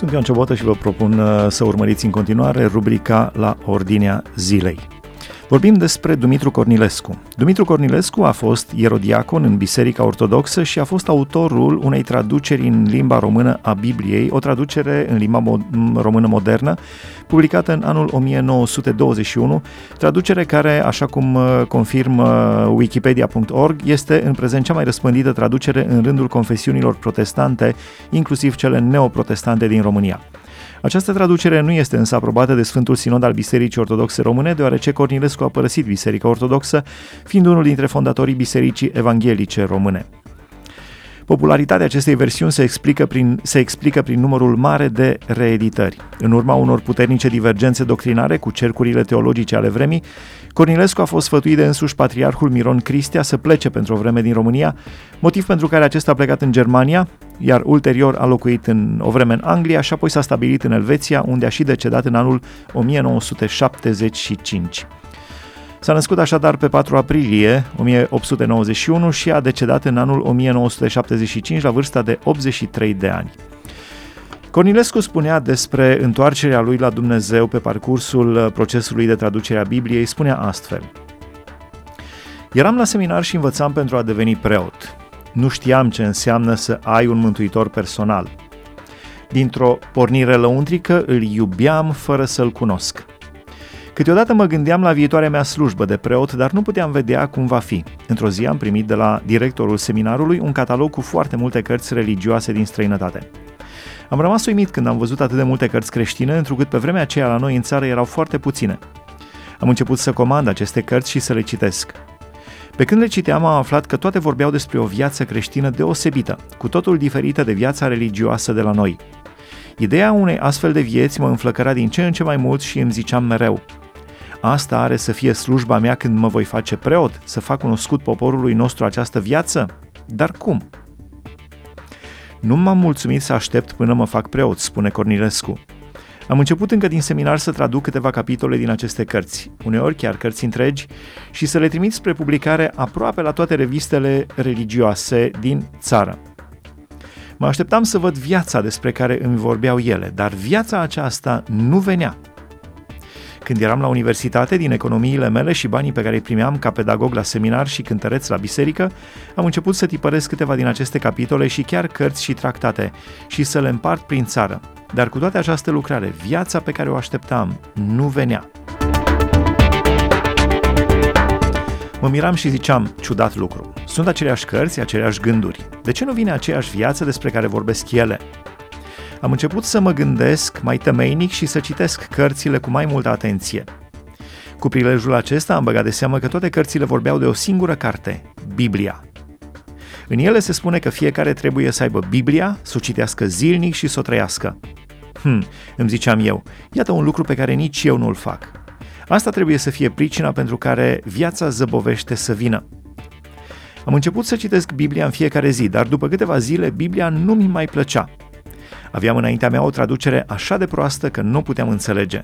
Sunt Ioan Ciobotă și vă propun uh, să urmăriți în continuare rubrica La Ordinea Zilei. Vorbim despre Dumitru Cornilescu. Dumitru Cornilescu a fost ierodiacon în Biserica Ortodoxă și a fost autorul unei traduceri în limba română a Bibliei, o traducere în limba mo- română modernă, publicată în anul 1921, traducere care, așa cum uh, confirmă wikipedia.org, este în prezent cea mai răspândită traducere în rândul confesiunilor protestante, inclusiv cele neoprotestante din România. Această traducere nu este însă aprobată de Sfântul Sinod al Bisericii Ortodoxe Române, deoarece Cornilescu a părăsit Biserica Ortodoxă, fiind unul dintre fondatorii Bisericii Evanghelice Române. Popularitatea acestei versiuni se explică, prin, se explică prin numărul mare de reeditări. În urma unor puternice divergențe doctrinare cu cercurile teologice ale vremii, Cornilescu a fost sfătuit de însuși patriarhul Miron Cristia să plece pentru o vreme din România, motiv pentru care acesta a plecat în Germania, iar ulterior a locuit în o vreme în Anglia și apoi s-a stabilit în Elveția, unde a și decedat în anul 1975. S-a născut așadar pe 4 aprilie 1891 și a decedat în anul 1975 la vârsta de 83 de ani. Cornilescu spunea despre întoarcerea lui la Dumnezeu pe parcursul procesului de traducere a Bibliei, spunea astfel. Eram la seminar și învățam pentru a deveni preot. Nu știam ce înseamnă să ai un mântuitor personal. Dintr-o pornire lăuntrică îl iubeam fără să-l cunosc. Câteodată mă gândeam la viitoarea mea slujbă de preot, dar nu puteam vedea cum va fi. Într-o zi am primit de la directorul seminarului un catalog cu foarte multe cărți religioase din străinătate. Am rămas uimit când am văzut atât de multe cărți creștine, întrucât pe vremea aceea la noi în țară erau foarte puține. Am început să comand aceste cărți și să le citesc. Pe când le citeam, am aflat că toate vorbeau despre o viață creștină deosebită, cu totul diferită de viața religioasă de la noi. Ideea unei astfel de vieți mă înflăcăra din ce în ce mai mult și îmi ziceam mereu, Asta are să fie slujba mea când mă voi face preot, să fac cunoscut poporului nostru această viață? Dar cum? Nu m-am mulțumit să aștept până mă fac preot, spune Cornilescu. Am început încă din seminar să traduc câteva capitole din aceste cărți, uneori chiar cărți întregi, și să le trimit spre publicare aproape la toate revistele religioase din țară. Mă așteptam să văd viața despre care îmi vorbeau ele, dar viața aceasta nu venea. Când eram la universitate, din economiile mele și banii pe care îi primeam ca pedagog la seminar și cântăreț la biserică, am început să tipăresc câteva din aceste capitole și chiar cărți și tractate și să le împart prin țară. Dar cu toate această lucrare, viața pe care o așteptam nu venea. Mă miram și ziceam, ciudat lucru. Sunt aceleași cărți, aceleași gânduri. De ce nu vine aceeași viață despre care vorbesc ele? Am început să mă gândesc mai temeinic și să citesc cărțile cu mai multă atenție. Cu prilejul acesta am băgat de seamă că toate cărțile vorbeau de o singură carte, Biblia. În ele se spune că fiecare trebuie să aibă Biblia, să o citească zilnic și să o trăiască. Hm, îmi ziceam eu, iată un lucru pe care nici eu nu-l fac. Asta trebuie să fie pricina pentru care viața zăbovește să vină. Am început să citesc Biblia în fiecare zi, dar după câteva zile Biblia nu mi mai plăcea. Aveam înaintea mea o traducere așa de proastă că nu puteam înțelege.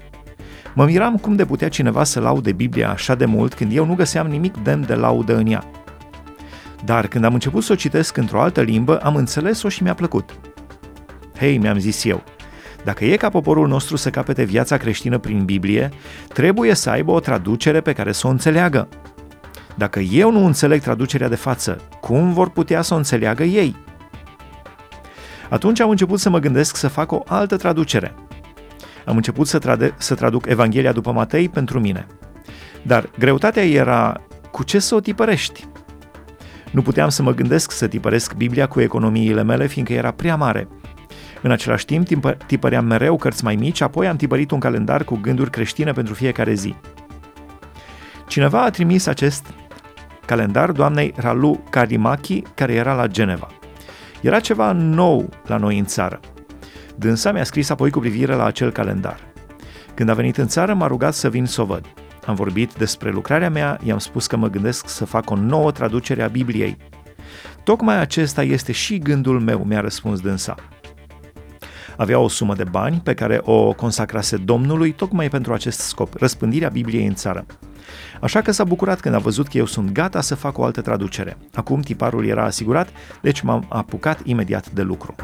Mă miram cum de putea cineva să laude Biblia așa de mult când eu nu găseam nimic demn de laudă în ea. Dar când am început să o citesc într-o altă limbă, am înțeles-o și mi-a plăcut. Hei, mi-am zis eu, dacă e ca poporul nostru să capete viața creștină prin Biblie, trebuie să aibă o traducere pe care să o înțeleagă. Dacă eu nu înțeleg traducerea de față, cum vor putea să o înțeleagă ei? Atunci am început să mă gândesc să fac o altă traducere. Am început să, trade- să traduc Evanghelia după Matei pentru mine. Dar greutatea era cu ce să o tipărești? Nu puteam să mă gândesc să tipăresc Biblia cu economiile mele, fiindcă era prea mare. În același timp, tipăream mereu cărți mai mici, apoi am tipărit un calendar cu gânduri creștine pentru fiecare zi. Cineva a trimis acest calendar doamnei Ralu Karimaki, care era la Geneva. Era ceva nou la noi în țară. Dânsa mi-a scris apoi cu privire la acel calendar. Când a venit în țară, m-a rugat să vin să o văd. Am vorbit despre lucrarea mea, i-am spus că mă gândesc să fac o nouă traducere a Bibliei. Tocmai acesta este și gândul meu, mi-a răspuns dânsa. Avea o sumă de bani pe care o consacrase Domnului tocmai pentru acest scop, răspândirea Bibliei în țară. Așa că s-a bucurat când a văzut că eu sunt gata să fac o altă traducere. Acum tiparul era asigurat, deci m-am apucat imediat de lucru.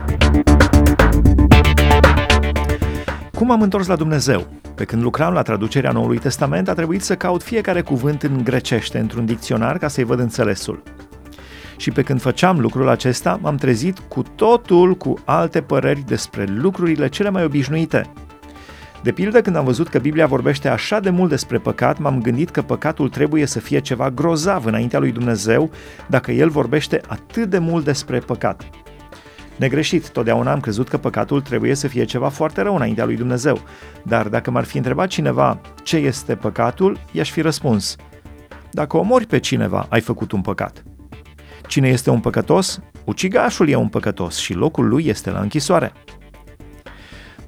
Cum am întors la Dumnezeu? Pe când lucram la traducerea Noului Testament, a trebuit să caut fiecare cuvânt în grecește într-un dicționar ca să-i văd înțelesul. Și pe când făceam lucrul acesta, m-am trezit cu totul cu alte păreri despre lucrurile cele mai obișnuite. De pildă, când am văzut că Biblia vorbește așa de mult despre păcat, m-am gândit că păcatul trebuie să fie ceva grozav înaintea lui Dumnezeu dacă El vorbește atât de mult despre păcat. Negreșit, totdeauna am crezut că păcatul trebuie să fie ceva foarte rău înaintea lui Dumnezeu. Dar dacă m-ar fi întrebat cineva ce este păcatul, i-aș fi răspuns. Dacă omori pe cineva, ai făcut un păcat. Cine este un păcătos? Ucigașul e un păcătos și locul lui este la închisoare.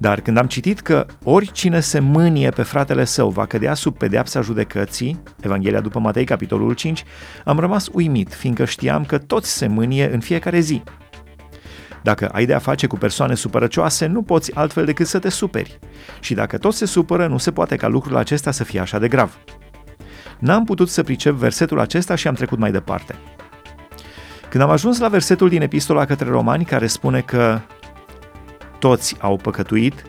Dar când am citit că oricine se mânie pe fratele său va cădea sub pedeapsa judecății, Evanghelia după Matei, capitolul 5, am rămas uimit, fiindcă știam că toți se mânie în fiecare zi. Dacă ai de a face cu persoane supărăcioase, nu poți altfel decât să te superi. Și dacă tot se supără, nu se poate ca lucrul acesta să fie așa de grav. N-am putut să pricep versetul acesta și am trecut mai departe. Când am ajuns la versetul din epistola către romani care spune că toți au păcătuit,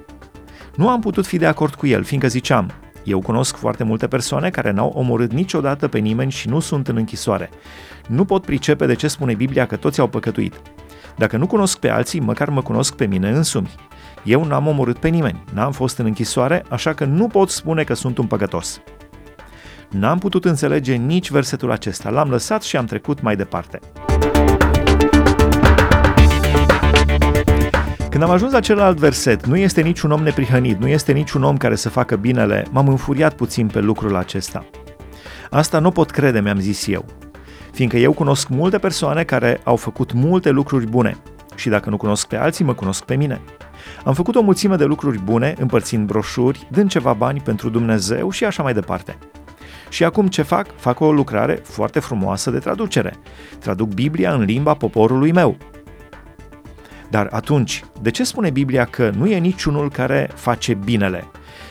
nu am putut fi de acord cu el, fiindcă ziceam, eu cunosc foarte multe persoane care n-au omorât niciodată pe nimeni și nu sunt în închisoare. Nu pot pricepe de ce spune Biblia că toți au păcătuit. Dacă nu cunosc pe alții, măcar mă cunosc pe mine însumi. Eu n-am omorât pe nimeni, n-am fost în închisoare, așa că nu pot spune că sunt un păcătos. N-am putut înțelege nici versetul acesta, l-am lăsat și am trecut mai departe. Când am ajuns la celălalt verset, nu este niciun om neprihănit, nu este niciun om care să facă binele, m-am înfuriat puțin pe lucrul acesta. Asta nu pot crede, mi-am zis eu fiindcă eu cunosc multe persoane care au făcut multe lucruri bune și dacă nu cunosc pe alții, mă cunosc pe mine. Am făcut o mulțime de lucruri bune, împărțind broșuri, dând ceva bani pentru Dumnezeu și așa mai departe. Și acum ce fac? Fac o lucrare foarte frumoasă de traducere. Traduc Biblia în limba poporului meu. Dar atunci, de ce spune Biblia că nu e niciunul care face binele?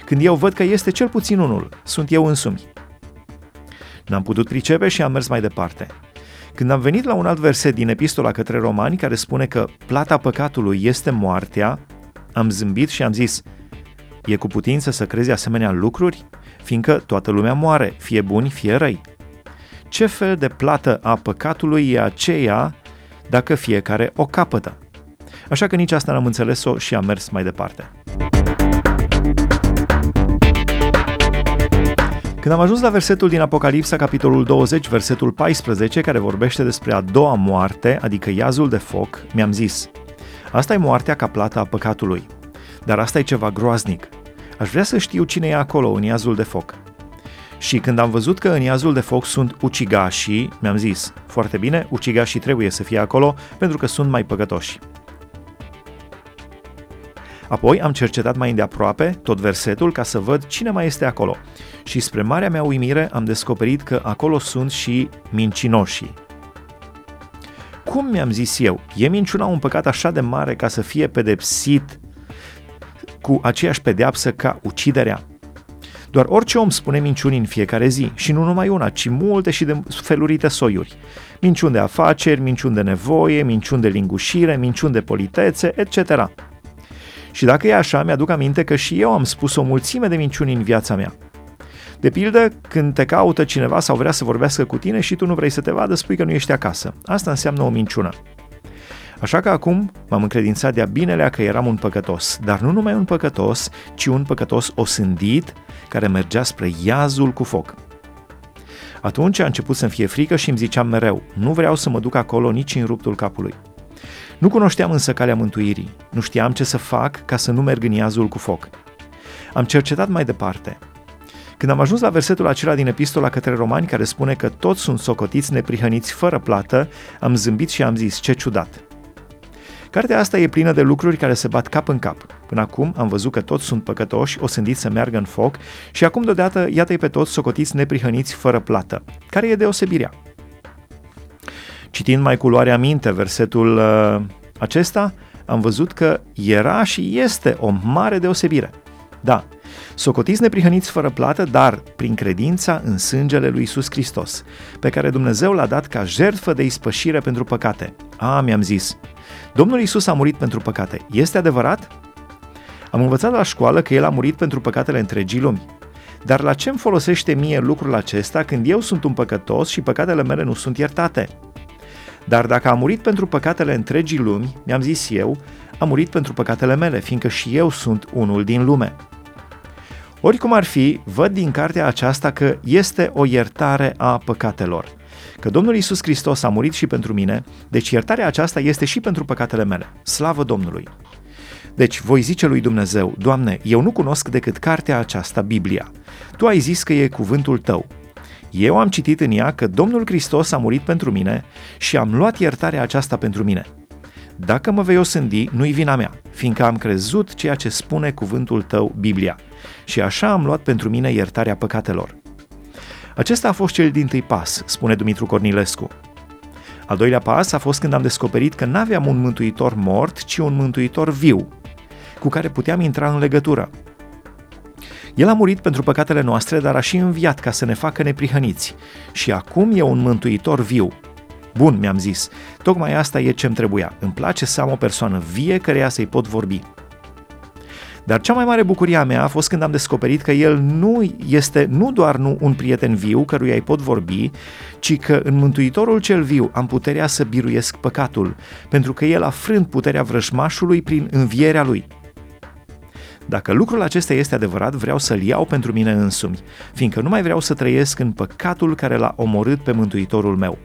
Când eu văd că este cel puțin unul, sunt eu însumi. N-am putut pricepe și am mers mai departe. Când am venit la un alt verset din epistola către romani care spune că plata păcatului este moartea, am zâmbit și am zis, e cu putință să crezi asemenea lucruri? Fiindcă toată lumea moare, fie buni, fie răi. Ce fel de plată a păcatului e aceea dacă fiecare o capătă? Așa că nici asta n-am înțeles-o și am mers mai departe. Când am ajuns la versetul din Apocalipsa, capitolul 20, versetul 14, care vorbește despre a doua moarte, adică iazul de foc, mi-am zis, asta e moartea ca plata a păcatului. Dar asta e ceva groaznic. Aș vrea să știu cine e acolo în iazul de foc. Și când am văzut că în iazul de foc sunt ucigașii, mi-am zis, foarte bine, ucigașii trebuie să fie acolo pentru că sunt mai păcătoși. Apoi am cercetat mai îndeaproape tot versetul ca să văd cine mai este acolo și spre marea mea uimire am descoperit că acolo sunt și mincinoșii. Cum mi-am zis eu, e minciuna un păcat așa de mare ca să fie pedepsit cu aceeași pedeapsă ca uciderea? Doar orice om spune minciuni în fiecare zi și nu numai una, ci multe și de felurite soiuri. Minciuni de afaceri, minciuni de nevoie, minciuni de lingușire, minciuni de politețe, etc. Și dacă e așa, mi-aduc aminte că și eu am spus o mulțime de minciuni în viața mea. De pildă, când te caută cineva sau vrea să vorbească cu tine și tu nu vrei să te vadă, spui că nu ești acasă. Asta înseamnă o minciună. Așa că acum m-am încredințat de-a binelea că eram un păcătos, dar nu numai un păcătos, ci un păcătos osândit care mergea spre iazul cu foc. Atunci a început să-mi fie frică și îmi ziceam mereu, nu vreau să mă duc acolo nici în ruptul capului. Nu cunoșteam însă calea mântuirii, nu știam ce să fac ca să nu merg în iazul cu foc. Am cercetat mai departe. Când am ajuns la versetul acela din epistola către romani care spune că toți sunt socotiți neprihăniți fără plată, am zâmbit și am zis, ce ciudat. Cartea asta e plină de lucruri care se bat cap în cap. Până acum am văzut că toți sunt păcătoși, o sândiți să meargă în foc și acum deodată iată-i pe toți socotiți neprihăniți fără plată. Care e deosebirea? Citind mai cu luarea minte versetul uh, acesta, am văzut că era și este o mare deosebire. Da, socotiți neprihăniți fără plată, dar prin credința în sângele lui Isus Hristos, pe care Dumnezeu l-a dat ca jertfă de ispășire pentru păcate. A, mi-am zis, Domnul Isus a murit pentru păcate. Este adevărat? Am învățat la școală că El a murit pentru păcatele întregii lumi. Dar la ce îmi folosește mie lucrul acesta când eu sunt un păcătos și păcatele mele nu sunt iertate? Dar dacă a murit pentru păcatele întregii lumi, mi-am zis eu, a murit pentru păcatele mele, fiindcă și eu sunt unul din lume. Oricum ar fi, văd din cartea aceasta că este o iertare a păcatelor. Că Domnul Isus Hristos a murit și pentru mine, deci iertarea aceasta este și pentru păcatele mele. Slavă Domnului! Deci voi zice lui Dumnezeu, Doamne, eu nu cunosc decât cartea aceasta, Biblia. Tu ai zis că e cuvântul tău. Eu am citit în ea că Domnul Hristos a murit pentru mine și am luat iertarea aceasta pentru mine. Dacă mă vei osândi, nu-i vina mea, fiindcă am crezut ceea ce spune cuvântul tău, Biblia. Și așa am luat pentru mine iertarea păcatelor. Acesta a fost cel din tâi pas, spune Dumitru Cornilescu. Al doilea pas a fost când am descoperit că n-aveam un mântuitor mort, ci un mântuitor viu, cu care puteam intra în legătură. El a murit pentru păcatele noastre, dar a și înviat ca să ne facă neprihăniți. Și acum e un mântuitor viu. Bun, mi-am zis, tocmai asta e ce-mi trebuia. Îmi place să am o persoană vie căreia să-i pot vorbi. Dar cea mai mare bucurie a mea a fost când am descoperit că el nu este nu doar nu un prieten viu căruia îi pot vorbi, ci că în Mântuitorul cel viu am puterea să biruiesc păcatul, pentru că el a frânt puterea vrăjmașului prin învierea lui. Dacă lucrul acesta este adevărat, vreau să-l iau pentru mine însumi, fiindcă nu mai vreau să trăiesc în păcatul care l-a omorât pe Mântuitorul meu.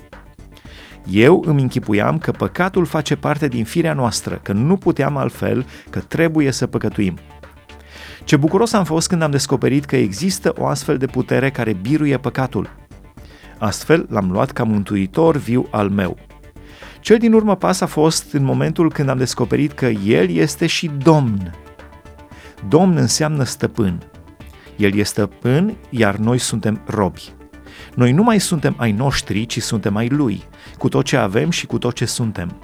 Eu îmi închipuiam că păcatul face parte din firea noastră, că nu puteam altfel, că trebuie să păcătuim. Ce bucuros am fost când am descoperit că există o astfel de putere care biruie păcatul. Astfel l-am luat ca mântuitor viu al meu. Cel din urmă pas a fost în momentul când am descoperit că El este și Domn. Domn înseamnă stăpân. El este stăpân, iar noi suntem robi. Noi nu mai suntem ai noștri, ci suntem ai Lui, cu tot ce avem și cu tot ce suntem.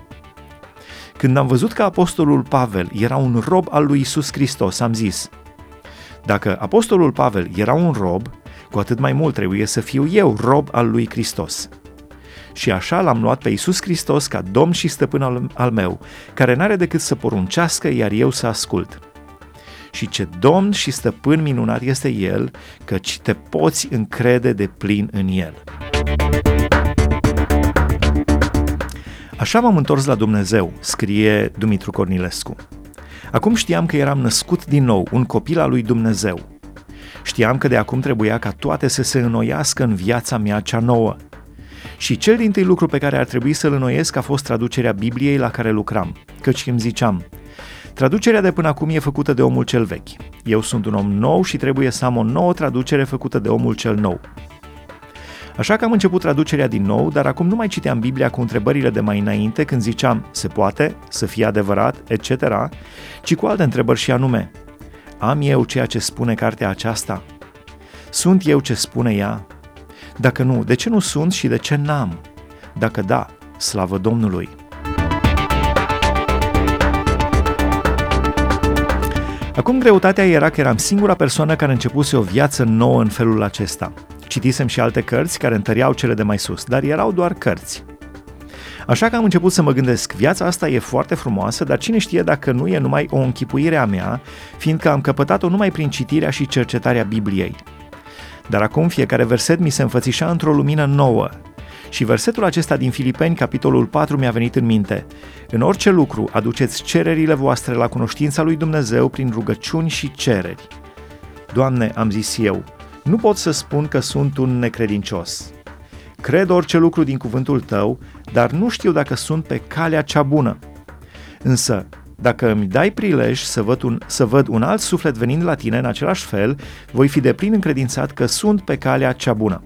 Când am văzut că apostolul Pavel era un rob al lui Isus Hristos, am zis, dacă apostolul Pavel era un rob, cu atât mai mult trebuie să fiu eu rob al lui Hristos. Și așa l-am luat pe Isus Hristos ca domn și stăpân al, al meu, care n-are decât să poruncească, iar eu să ascult și ce domn și stăpân minunat este El, căci te poți încrede de plin în El. Așa m-am întors la Dumnezeu, scrie Dumitru Cornilescu. Acum știam că eram născut din nou, un copil al lui Dumnezeu. Știam că de acum trebuia ca toate să se înnoiască în viața mea cea nouă. Și cel din tâi lucru pe care ar trebui să-l înnoiesc a fost traducerea Bibliei la care lucram, căci îmi ziceam, Traducerea de până acum e făcută de omul cel vechi. Eu sunt un om nou și trebuie să am o nouă traducere făcută de omul cel nou. Așa că am început traducerea din nou, dar acum nu mai citeam Biblia cu întrebările de mai înainte când ziceam se poate, să fie adevărat, etc., ci cu alte întrebări și anume, am eu ceea ce spune cartea aceasta? Sunt eu ce spune ea? Dacă nu, de ce nu sunt și de ce n-am? Dacă da, slavă Domnului! Acum greutatea era că eram singura persoană care începuse o viață nouă în felul acesta. Citisem și alte cărți care întăreau cele de mai sus, dar erau doar cărți. Așa că am început să mă gândesc, viața asta e foarte frumoasă, dar cine știe dacă nu e numai o închipuire a mea, fiindcă am căpătat-o numai prin citirea și cercetarea Bibliei. Dar acum fiecare verset mi se înfățișa într-o lumină nouă, și versetul acesta din Filipeni, capitolul 4, mi-a venit în minte. În orice lucru aduceți cererile voastre la cunoștința lui Dumnezeu prin rugăciuni și cereri. Doamne, am zis eu, nu pot să spun că sunt un necredincios. Cred orice lucru din cuvântul tău, dar nu știu dacă sunt pe calea cea bună. Însă, dacă îmi dai prilej să văd, un, să văd un alt suflet venind la tine în același fel, voi fi deplin încredințat că sunt pe calea cea bună.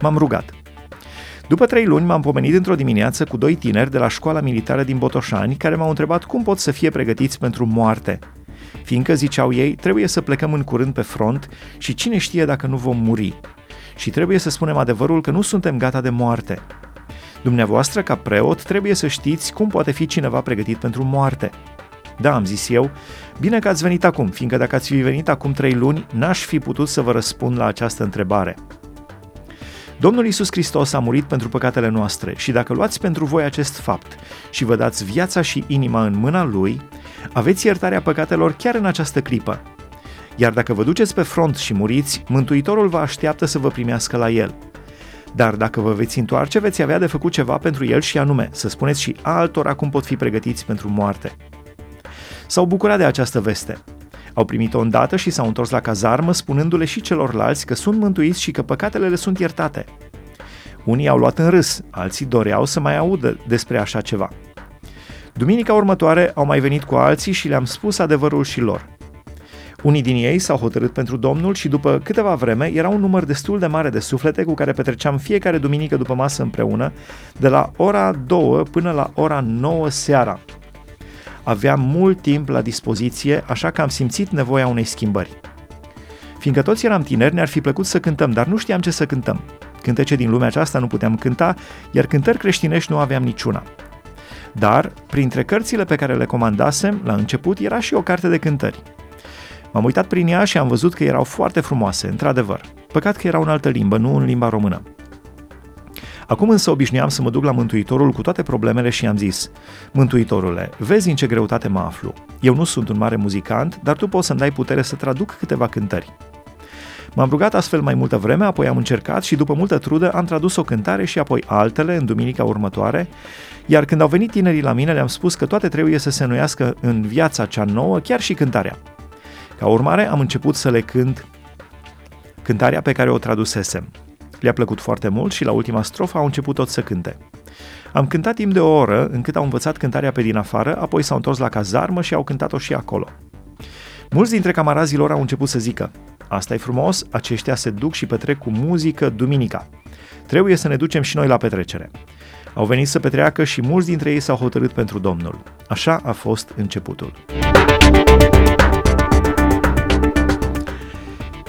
M-am rugat. După trei luni m-am pomenit într-o dimineață cu doi tineri de la școala militară din Botoșani care m-au întrebat cum pot să fie pregătiți pentru moarte. Fiindcă, ziceau ei, trebuie să plecăm în curând pe front și cine știe dacă nu vom muri. Și trebuie să spunem adevărul că nu suntem gata de moarte. Dumneavoastră, ca preot, trebuie să știți cum poate fi cineva pregătit pentru moarte. Da, am zis eu, bine că ați venit acum, fiindcă dacă ați fi venit acum trei luni, n-aș fi putut să vă răspund la această întrebare. Domnul Isus Hristos a murit pentru păcatele noastre și dacă luați pentru voi acest fapt și vă dați viața și inima în mâna Lui, Aveți iertarea păcatelor chiar în această clipă. Iar dacă vă duceți pe front și muriți, Mântuitorul vă așteaptă să vă primească la el. Dar dacă vă veți întoarce, veți avea de făcut ceva pentru el și anume, să spuneți și altora cum pot fi pregătiți pentru moarte. S-au bucurat de această veste. Au primit-o îndată și s-au întors la cazarmă, spunându-le și celorlalți că sunt mântuiți și că păcatele le sunt iertate. Unii au luat în râs, alții doreau să mai audă despre așa ceva. Duminica următoare au mai venit cu alții și le-am spus adevărul și lor. Unii din ei s-au hotărât pentru Domnul și după câteva vreme era un număr destul de mare de suflete cu care petreceam fiecare duminică după masă împreună, de la ora 2 până la ora 9 seara. Aveam mult timp la dispoziție, așa că am simțit nevoia unei schimbări. Fiindcă toți eram tineri, ne-ar fi plăcut să cântăm, dar nu știam ce să cântăm. Cântece din lumea aceasta nu puteam cânta, iar cântări creștinești nu aveam niciuna. Dar, printre cărțile pe care le comandasem, la început era și o carte de cântări. M-am uitat prin ea și am văzut că erau foarte frumoase, într-adevăr. Păcat că erau în altă limbă, nu în limba română. Acum însă obișnuiam să mă duc la Mântuitorul cu toate problemele și am zis Mântuitorule, vezi în ce greutate mă aflu. Eu nu sunt un mare muzicant, dar tu poți să-mi dai putere să traduc câteva cântări. M-am rugat astfel mai multă vreme, apoi am încercat și după multă trudă am tradus o cântare și apoi altele în duminica următoare, iar când au venit tinerii la mine le-am spus că toate trebuie să se înnoiască în viața cea nouă, chiar și cântarea. Ca urmare am început să le cânt cântarea pe care o tradusesem. Le-a plăcut foarte mult și la ultima strofă au început tot să cânte. Am cântat timp de o oră, încât au învățat cântarea pe din afară, apoi s-au întors la cazarmă și au cântat-o și acolo. Mulți dintre camarazii lor au început să zică, asta e frumos, aceștia se duc și petrec cu muzică duminica. Trebuie să ne ducem și noi la petrecere. Au venit să petreacă și mulți dintre ei s-au hotărât pentru Domnul. Așa a fost începutul.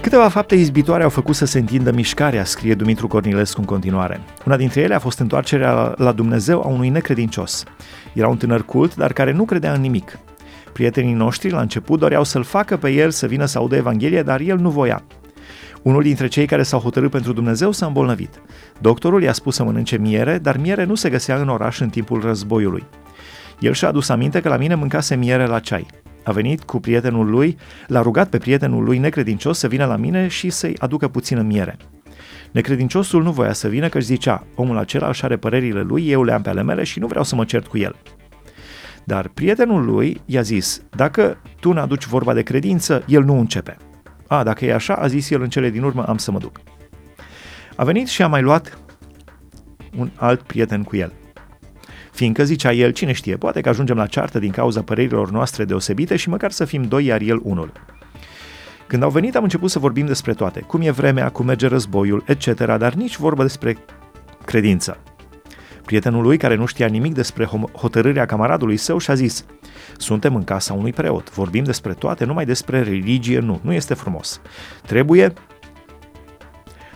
Câteva fapte izbitoare au făcut să se întindă mișcarea, scrie Dumitru Cornilescu în continuare. Una dintre ele a fost întoarcerea la Dumnezeu a unui necredincios. Era un tânăr cult, dar care nu credea în nimic. Prietenii noștri la început doreau să-l facă pe el să vină să audă Evanghelia, dar el nu voia. Unul dintre cei care s-au hotărât pentru Dumnezeu s-a îmbolnăvit. Doctorul i-a spus să mănânce miere, dar miere nu se găsea în oraș în timpul războiului. El și-a adus aminte că la mine mâncase miere la ceai a venit cu prietenul lui, l-a rugat pe prietenul lui necredincios să vină la mine și să-i aducă puțină miere. Necredinciosul nu voia să vină că își zicea, omul acela își are părerile lui, eu le am pe ale mele și nu vreau să mă cert cu el. Dar prietenul lui i-a zis, dacă tu ne aduci vorba de credință, el nu începe. A, dacă e așa, a zis el în cele din urmă, am să mă duc. A venit și a mai luat un alt prieten cu el. Fiindcă, zicea el, cine știe, poate că ajungem la ceartă din cauza părerilor noastre deosebite și măcar să fim doi, iar el unul. Când au venit am început să vorbim despre toate, cum e vremea, cum merge războiul, etc., dar nici vorbă despre credință. Prietenul lui, care nu știa nimic despre hotărârea camaradului său, și-a zis Suntem în casa unui preot, vorbim despre toate, numai despre religie nu, nu este frumos. Trebuie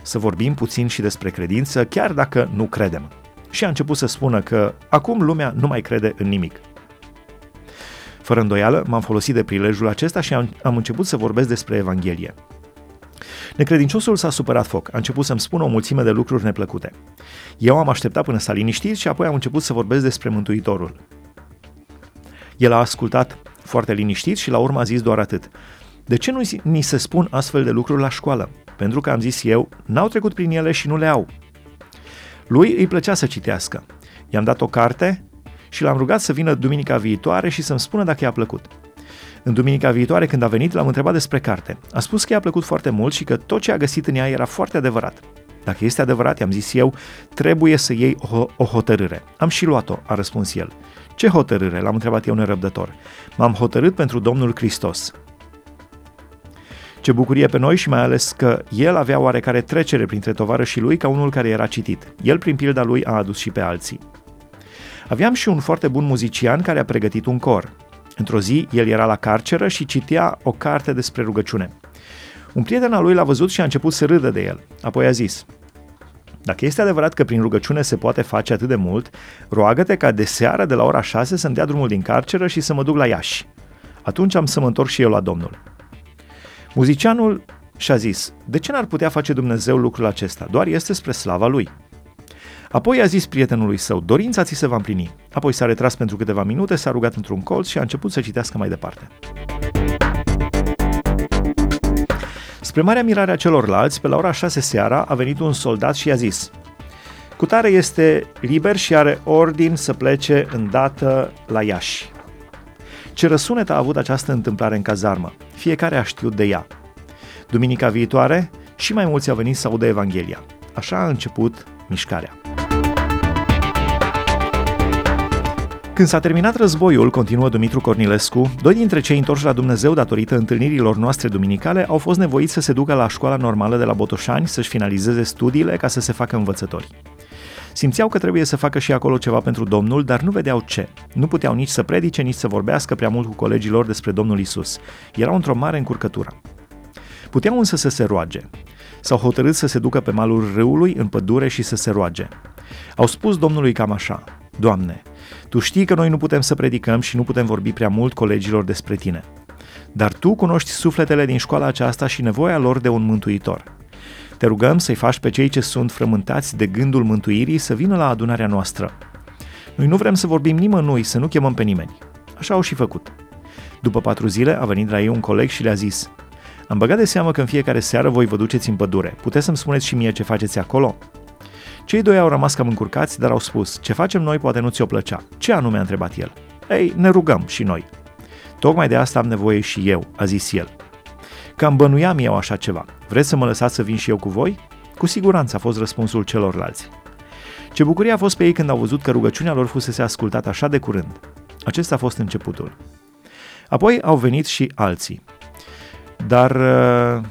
să vorbim puțin și despre credință, chiar dacă nu credem și a început să spună că acum lumea nu mai crede în nimic. Fără îndoială, m-am folosit de prilejul acesta și am, am început să vorbesc despre Evanghelie. Necredinciosul s-a supărat foc, a început să-mi spună o mulțime de lucruri neplăcute. Eu am așteptat până s-a liniștit și apoi am început să vorbesc despre Mântuitorul. El a ascultat foarte liniștit și la urmă a zis doar atât. De ce nu ni se spun astfel de lucruri la școală? Pentru că am zis eu, n-au trecut prin ele și nu le au. Lui îi plăcea să citească. I-am dat o carte și l-am rugat să vină duminica viitoare și să-mi spună dacă i-a plăcut. În duminica viitoare, când a venit, l-am întrebat despre carte. A spus că i-a plăcut foarte mult și că tot ce a găsit în ea era foarte adevărat. Dacă este adevărat, i-am zis eu, trebuie să iei o, o hotărâre. Am și luat-o, a răspuns el. Ce hotărâre? L-am întrebat eu nerăbdător. M-am hotărât pentru Domnul Hristos. Ce bucurie pe noi și mai ales că el avea oarecare trecere printre tovarășii lui ca unul care era citit. El, prin pilda lui, a adus și pe alții. Aveam și un foarte bun muzician care a pregătit un cor. Într-o zi, el era la carceră și citea o carte despre rugăciune. Un prieten al lui l-a văzut și a început să râdă de el. Apoi a zis, dacă este adevărat că prin rugăciune se poate face atât de mult, roagă-te ca de seară de la ora 6 să-mi dea drumul din carceră și să mă duc la Iași. Atunci am să mă întorc și eu la Domnul. Muzicianul și-a zis, de ce n-ar putea face Dumnezeu lucrul acesta? Doar este spre slava lui. Apoi a zis prietenului său, dorința ți se va împlini. Apoi s-a retras pentru câteva minute, s-a rugat într-un colț și a început să citească mai departe. Spre marea mirare a celorlalți, pe la ora 6 seara a venit un soldat și i-a zis Cutare este liber și are ordin să plece îndată la Iași. Ce răsunet a avut această întâmplare în cazarmă? Fiecare a știut de ea. Duminica viitoare, și mai mulți au venit să audă Evanghelia. Așa a început mișcarea. Când s-a terminat războiul, continuă Dumitru Cornilescu, doi dintre cei întorși la Dumnezeu datorită întâlnirilor noastre duminicale au fost nevoiți să se ducă la școala normală de la Botoșani să-și finalizeze studiile ca să se facă învățători. Simțeau că trebuie să facă și acolo ceva pentru Domnul, dar nu vedeau ce. Nu puteau nici să predice, nici să vorbească prea mult cu colegii lor despre Domnul Isus. Erau într-o mare încurcătură. Puteau însă să se roage. S-au hotărât să se ducă pe malul râului, în pădure și să se roage. Au spus Domnului cam așa, Doamne, Tu știi că noi nu putem să predicăm și nu putem vorbi prea mult colegilor despre Tine. Dar Tu cunoști sufletele din școala aceasta și nevoia lor de un mântuitor. Te rugăm să-i faci pe cei ce sunt frământați de gândul mântuirii să vină la adunarea noastră. Noi nu vrem să vorbim nimănui, să nu chemăm pe nimeni. Așa au și făcut. După patru zile a venit la ei un coleg și le-a zis Am băgat de seamă că în fiecare seară voi vă duceți în pădure. Puteți să-mi spuneți și mie ce faceți acolo? Cei doi au rămas cam încurcați, dar au spus Ce facem noi poate nu ți-o plăcea. Ce anume a întrebat el? Ei, ne rugăm și noi. Tocmai de asta am nevoie și eu, a zis el. Cam bănuiam eu așa ceva. Vreți să mă lăsați să vin și eu cu voi? Cu siguranță a fost răspunsul celorlalți. Ce bucurie a fost pe ei când au văzut că rugăciunea lor fusese ascultată așa de curând. Acesta a fost începutul. Apoi au venit și alții. Dar uh,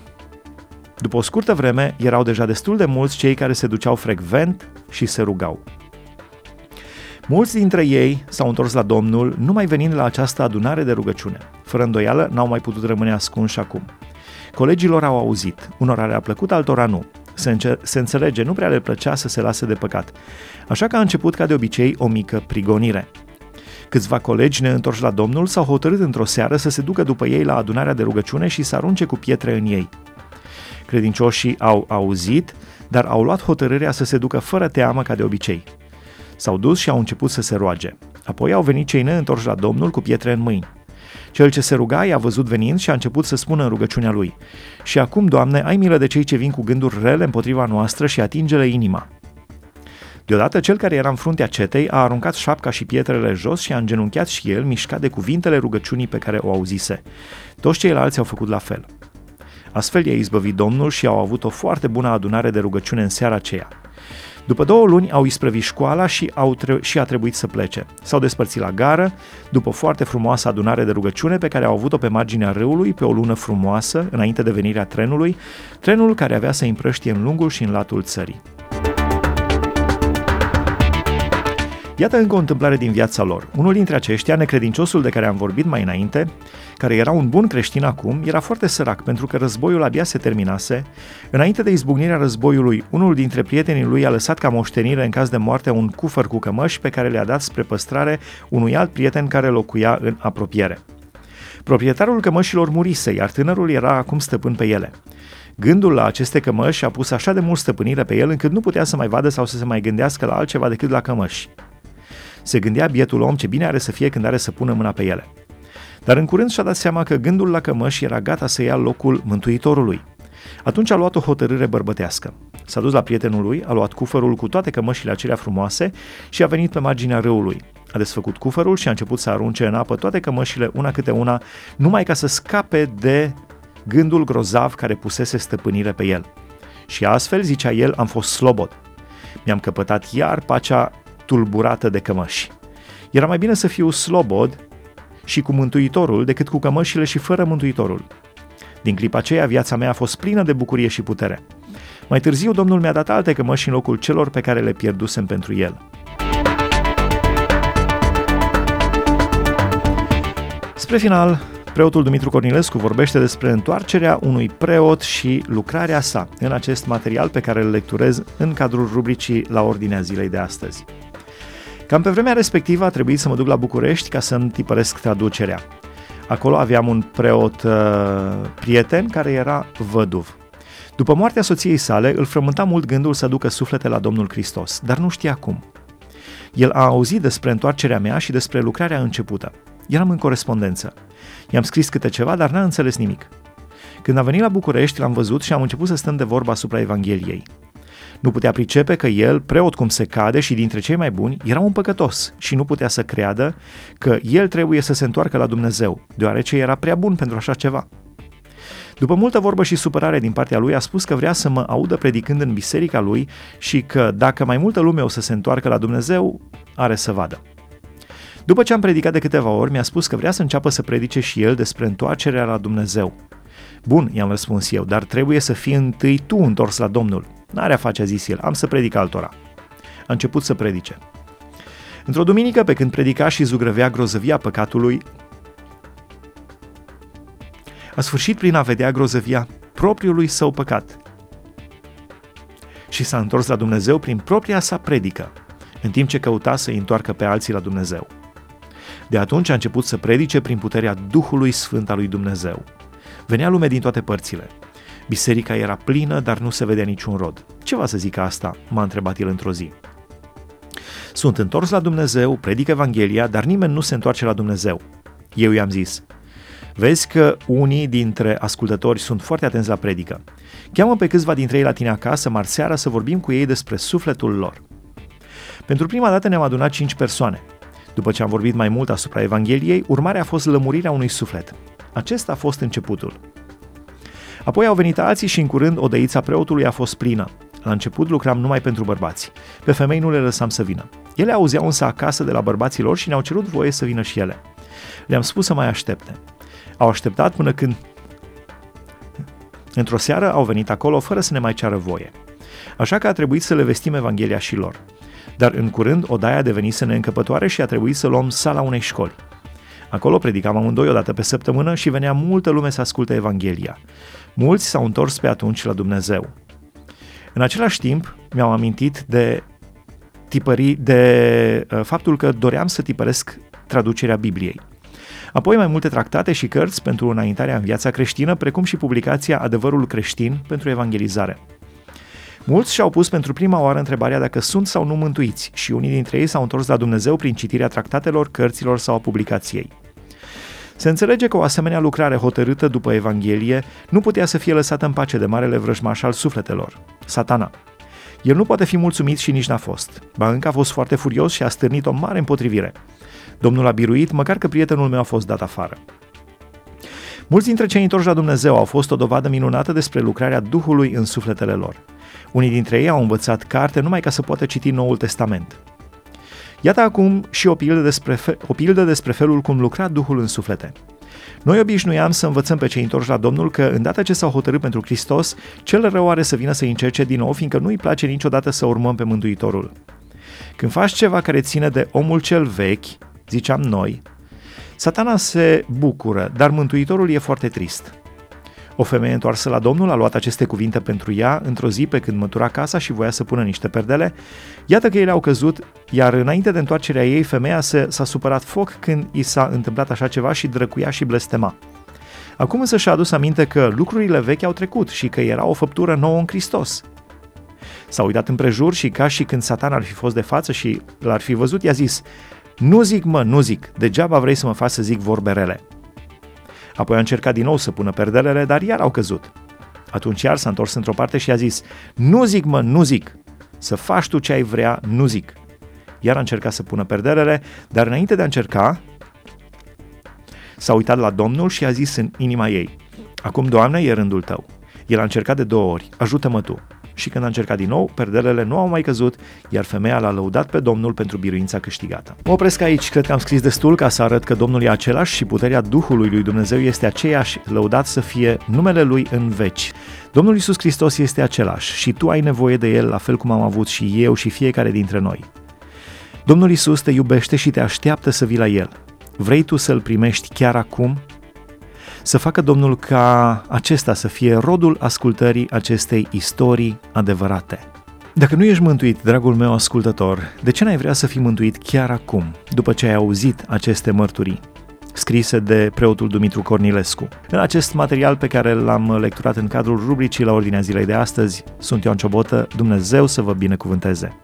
după o scurtă vreme erau deja destul de mulți cei care se duceau frecvent și se rugau. Mulți dintre ei s-au întors la Domnul, numai venind la această adunare de rugăciune. Fără îndoială, n-au mai putut rămâne ascunși acum. Colegilor au auzit, unora le-a plăcut, altora nu. Se, înce- se înțelege, nu prea le plăcea să se lase de păcat. Așa că a început ca de obicei o mică prigonire. Câțiva colegi neîntorși la Domnul s-au hotărât într-o seară să se ducă după ei la adunarea de rugăciune și să arunce cu pietre în ei. Credincioșii au auzit, dar au luat hotărârea să se ducă fără teamă ca de obicei. S-au dus și au început să se roage. Apoi au venit cei neîntorși la Domnul cu pietre în mâini. Cel ce se ruga i-a văzut venind și a început să spună în rugăciunea lui. Și acum, Doamne, ai milă de cei ce vin cu gânduri rele împotriva noastră și atinge-le inima. Deodată cel care era în fruntea cetei a aruncat șapca și pietrele jos și a îngenunchiat și el, mișcat de cuvintele rugăciunii pe care o auzise. Toți ceilalți au făcut la fel. Astfel i-a izbăvit Domnul și au avut o foarte bună adunare de rugăciune în seara aceea. După două luni au isprăvit școala și, au tre- și a trebuit să plece. S-au despărțit la gară, după o foarte frumoasă adunare de rugăciune pe care au avut-o pe marginea râului, pe o lună frumoasă, înainte de venirea trenului, trenul care avea să împrăștie în lungul și în latul țării. Iată încă o întâmplare din viața lor. Unul dintre aceștia, necredinciosul de care am vorbit mai înainte, care era un bun creștin acum, era foarte sărac pentru că războiul abia se terminase. Înainte de izbucnirea războiului, unul dintre prietenii lui a lăsat ca moștenire în caz de moarte un cufăr cu cămăși pe care le-a dat spre păstrare unui alt prieten care locuia în apropiere. Proprietarul cămășilor murise, iar tânărul era acum stăpân pe ele. Gândul la aceste cămăși a pus așa de mult stăpânire pe el încât nu putea să mai vadă sau să se mai gândească la altceva decât la cămăși. Se gândea bietul om ce bine are să fie când are să pună mâna pe ele. Dar în curând și-a dat seama că gândul la cămăși era gata să ia locul Mântuitorului. Atunci a luat o hotărâre bărbătească. S-a dus la prietenul lui, a luat cufărul cu toate cămășile acelea frumoase și a venit pe marginea râului. A desfăcut cufărul și a început să arunce în apă toate cămășile una câte una, numai ca să scape de gândul grozav care pusese stăpânire pe el. Și astfel, zicea el, am fost slobod. Mi-am căpătat iar pacea tulburată de cămăși. Era mai bine să fiu slobod și cu Mântuitorul decât cu cămășile și fără Mântuitorul. Din clipa aceea, viața mea a fost plină de bucurie și putere. Mai târziu, Domnul mi-a dat alte cămăși în locul celor pe care le pierdusem pentru El. Spre final, preotul Dumitru Cornilescu vorbește despre întoarcerea unui preot și lucrarea sa în acest material pe care îl lecturez în cadrul rubricii La Ordinea Zilei de astăzi. Cam pe vremea respectivă a trebuit să mă duc la București ca să-mi tipăresc traducerea. Acolo aveam un preot uh, prieten care era văduv. După moartea soției sale, îl frământa mult gândul să ducă suflete la Domnul Hristos, dar nu știa cum. El a auzit despre întoarcerea mea și despre lucrarea începută. Eram în corespondență. I-am scris câte ceva, dar n-a înțeles nimic. Când a venit la București, l-am văzut și am început să stăm de vorba asupra Evangheliei. Nu putea pricepe că el, preot cum se cade și dintre cei mai buni, era un păcătos și nu putea să creadă că el trebuie să se întoarcă la Dumnezeu, deoarece era prea bun pentru așa ceva. După multă vorbă și supărare din partea lui, a spus că vrea să mă audă predicând în biserica lui și că dacă mai multă lume o să se întoarcă la Dumnezeu, are să vadă. După ce am predicat de câteva ori, mi-a spus că vrea să înceapă să predice și el despre întoarcerea la Dumnezeu. Bun, i-am răspuns eu, dar trebuie să fii întâi tu întors la Domnul. N-are a face, a zis el, am să predic altora. A început să predice. Într-o duminică, pe când predica și zugrăvea grozăvia păcatului, a sfârșit prin a vedea grozăvia propriului său păcat. Și s-a întors la Dumnezeu prin propria sa predică, în timp ce căuta să-i întoarcă pe alții la Dumnezeu. De atunci a început să predice prin puterea Duhului Sfânt al lui Dumnezeu. Venea lume din toate părțile. Biserica era plină, dar nu se vedea niciun rod. Ce va să zic asta? m-a întrebat el într-o zi. Sunt întors la Dumnezeu, predic Evanghelia, dar nimeni nu se întoarce la Dumnezeu. Eu i-am zis, Vezi că unii dintre ascultători sunt foarte atenți la predică. Cheamă pe câțiva dintre ei la tine acasă, marseara, să vorbim cu ei despre sufletul lor. Pentru prima dată ne-am adunat cinci persoane. După ce am vorbit mai mult asupra Evangheliei, urmarea a fost lămurirea unui suflet. Acesta a fost începutul. Apoi au venit alții și în curând odăița preotului a fost plină. La început lucram numai pentru bărbați. Pe femei nu le lăsam să vină. Ele auzeau însă acasă de la bărbații lor și ne-au cerut voie să vină și ele. Le-am spus să mai aștepte. Au așteptat până când într-o seară au venit acolo fără să ne mai ceară voie. Așa că a trebuit să le vestim Evanghelia și lor. Dar în curând odaia a devenit să ne încăpătoare și a trebuit să luăm sala unei școli. Acolo predicam amândoi o dată pe săptămână și venea multă lume să asculte Evanghelia. Mulți s-au întors pe atunci la Dumnezeu. În același timp, mi-am amintit de tipări, de uh, faptul că doream să tipăresc traducerea Bibliei. Apoi mai multe tractate și cărți pentru înaintarea în viața creștină, precum și publicația Adevărul creștin pentru evangelizare. Mulți și-au pus pentru prima oară întrebarea dacă sunt sau nu mântuiți și unii dintre ei s-au întors la Dumnezeu prin citirea tractatelor, cărților sau a publicației. Se înțelege că o asemenea lucrare hotărâtă după Evanghelie nu putea să fie lăsată în pace de marele vrăjmaș al sufletelor, satana. El nu poate fi mulțumit și nici n-a fost. Ba încă a fost foarte furios și a stârnit o mare împotrivire. Domnul a biruit, măcar că prietenul meu a fost dat afară. Mulți dintre cei întorși la Dumnezeu au fost o dovadă minunată despre lucrarea Duhului în sufletele lor. Unii dintre ei au învățat carte numai ca să poată citi Noul Testament. Iată acum și o pildă despre, fe- o pildă despre felul cum lucra Duhul în suflete. Noi obișnuiam să învățăm pe cei întorși la Domnul că, îndată ce s-au hotărât pentru Hristos, cel rău are să vină să încerce din nou, fiindcă nu-i place niciodată să urmăm pe Mântuitorul. Când faci ceva care ține de omul cel vechi, ziceam noi, satana se bucură, dar Mântuitorul e foarte trist. O femeie întoarsă la Domnul a luat aceste cuvinte pentru ea într-o zi pe când mătura casa și voia să pună niște perdele. Iată că ele au căzut, iar înainte de întoarcerea ei, femeia se, s-a supărat foc când i s-a întâmplat așa ceva și drăcuia și blestema. Acum însă și-a adus aminte că lucrurile vechi au trecut și că era o făptură nouă în Hristos. S-a uitat împrejur și ca și când satan ar fi fost de față și l-ar fi văzut, i-a zis, nu zic mă, nu zic, degeaba vrei să mă faci să zic vorbe rele. Apoi a încercat din nou să pună perdelele, dar iar au căzut. Atunci iar s-a întors într-o parte și a zis, nu zic mă, nu zic, să faci tu ce ai vrea, nu zic. Iar a încercat să pună perdelele, dar înainte de a încerca, s-a uitat la Domnul și a zis în inima ei, Acum, Doamne, e rândul tău. El a încercat de două ori, ajută-mă tu și când a încercat din nou, perdelele nu au mai căzut, iar femeia l-a lăudat pe Domnul pentru biruința câștigată. Mă opresc aici, cred că am scris destul ca să arăt că Domnul e același și puterea Duhului lui Dumnezeu este aceeași, lăudat să fie numele Lui în veci. Domnul Isus Hristos este același și tu ai nevoie de El la fel cum am avut și eu și fiecare dintre noi. Domnul Isus te iubește și te așteaptă să vii la El. Vrei tu să-L primești chiar acum? Să facă Domnul ca acesta să fie rodul ascultării acestei istorii adevărate. Dacă nu ești mântuit, dragul meu ascultător, de ce n-ai vrea să fii mântuit chiar acum, după ce ai auzit aceste mărturii? scrise de preotul Dumitru Cornilescu. În acest material pe care l-am lecturat în cadrul rubricii la ordinea zilei de astăzi, sunt Ioan Ciobotă, Dumnezeu să vă binecuvânteze!